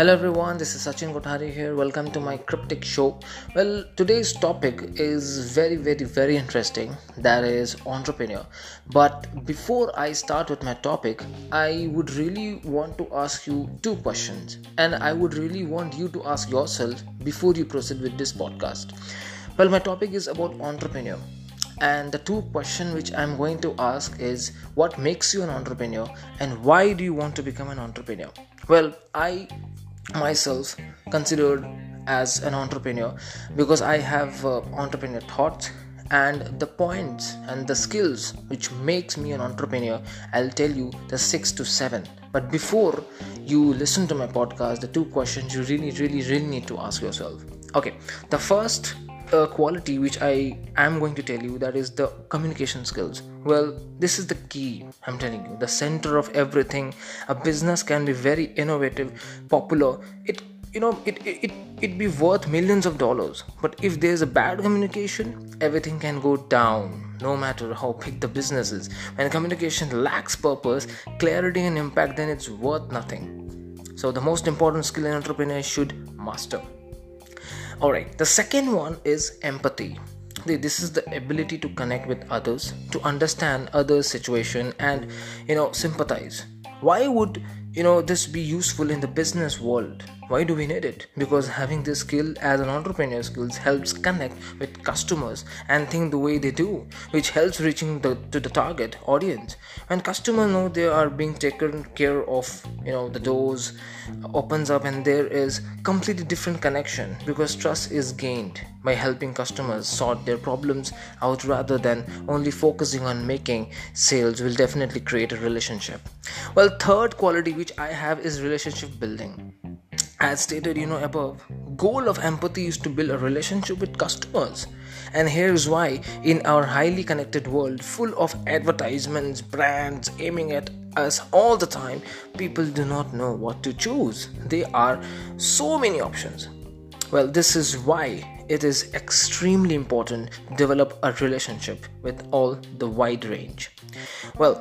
Hello everyone, this is Sachin Kothari here. Welcome to my cryptic show. Well, today's topic is very, very, very interesting. That is entrepreneur. But before I start with my topic, I would really want to ask you two questions, and I would really want you to ask yourself before you proceed with this podcast. Well, my topic is about entrepreneur and the two question which i'm going to ask is what makes you an entrepreneur and why do you want to become an entrepreneur well i myself considered as an entrepreneur because I have uh, entrepreneur thoughts and the points and the skills which makes me an entrepreneur. I'll tell you the 6 to 7 but before you listen to my podcast the two questions you really really really need to ask yourself. Okay the first uh, quality which I am going to tell you that is the communication skills. Well, this is the key, I'm telling you, the center of everything. A business can be very innovative, popular. It you know it it it be worth millions of dollars but if there's a bad communication everything can go down no matter how big the business is when communication lacks purpose clarity and impact then it's worth nothing so the most important skill an entrepreneur should master all right the second one is empathy. This is the ability to connect with others to understand others situation and you know sympathize. Why would you know this be useful in the business world why do we need it? Because having this skill as an entrepreneur skills helps connect with customers and think the way they do which helps reaching the to the target audience. When customers know they are being taken care of you know the doors opens up and there is completely different connection because trust is gained by helping customers sort their problems out rather than only focusing on making sales will definitely create a relationship. Well third quality which i have is relationship building as stated you know above goal of empathy is to build a relationship with customers. And here's why in our highly connected world full of advertisements brands aiming at us all the time people do not know what to choose. There are so many options. Well this is why it is extremely important to develop a relationship with all the wide range. Well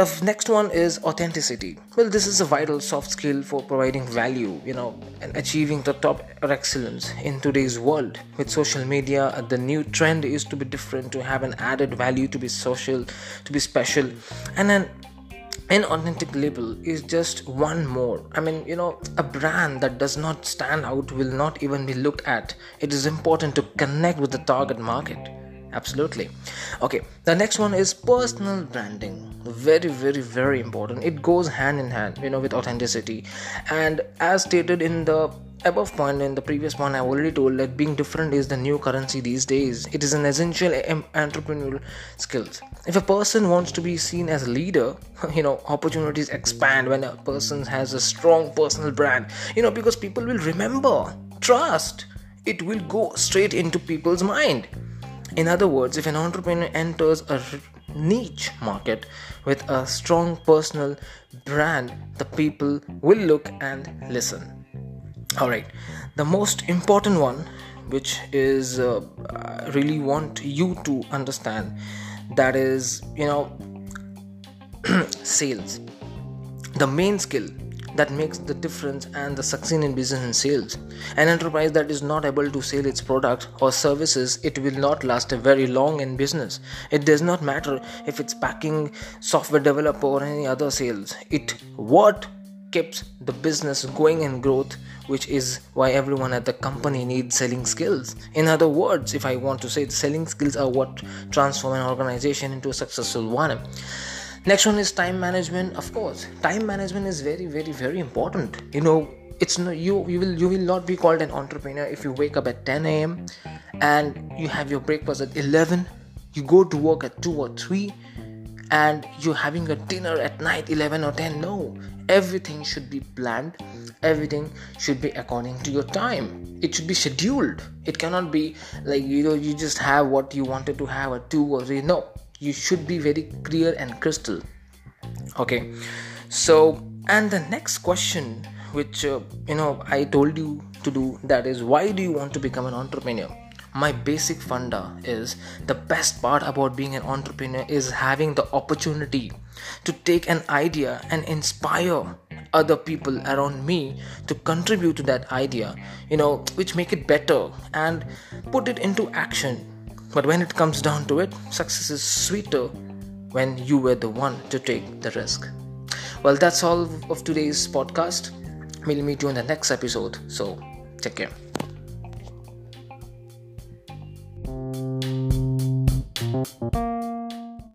the next one is authenticity. Well this is a vital soft skill for providing value you know and achieving the top excellence in today's world. With social media uh, the new trend is to be different to have an added value to be social to be special. And an authentic label is just one more. I mean you know a brand that does not stand out will not even be looked at. It is important to connect with the target market absolutely. Okay the next one is personal branding. Very very very important. It goes hand in hand you know with authenticity. And as stated in the above point in the previous one i've already told that being different is the new currency these days. It is an essential entrepreneurial skills. If a person wants to be seen as a leader you know opportunities expand when a person has a strong personal brand. You know because people will remember trust it will go straight into people's mind in other words, if an entrepreneur enters a niche market with a strong personal brand, the people will look and listen. All right, the most important one, which is uh, I really want you to understand, that is, you know, sales. The main skill that makes the difference and the succeed in business and sales. An enterprise that is not able to sell its product or services, it will not last very long in business. It does not matter if it's packing, software developer or any other sales. It what keeps the business going and growth which is why everyone at the company needs selling skills in other words if i want to say selling skills are what transform an organization into a successful one next one is time management. Of course time management is very very very important. You know it's no you you will you will not be called an entrepreneur if you wake up at 10 a.m and you have your breakfast at 11 you go to work at 2 or 3 and you're having a dinner at night 11 or 10 no everything should be planned. Everything should be according to your time. It should be scheduled. It cannot be like you know you just have what you wanted to have at 2 or 3 no you should be very clear and crystal. Okay? So and the next question which uh, you know i told you to do that is why do you want to become an entrepreneur? My basic funda is the best part about being an entrepreneur is having the opportunity to take an idea and inspire other people around me to contribute to that idea, you know, which make it better and put it into action. But when it comes down to it, success is sweeter when you were the one to take the risk. Well, that's all of today's podcast. We'll meet you in the next episode. So, take care.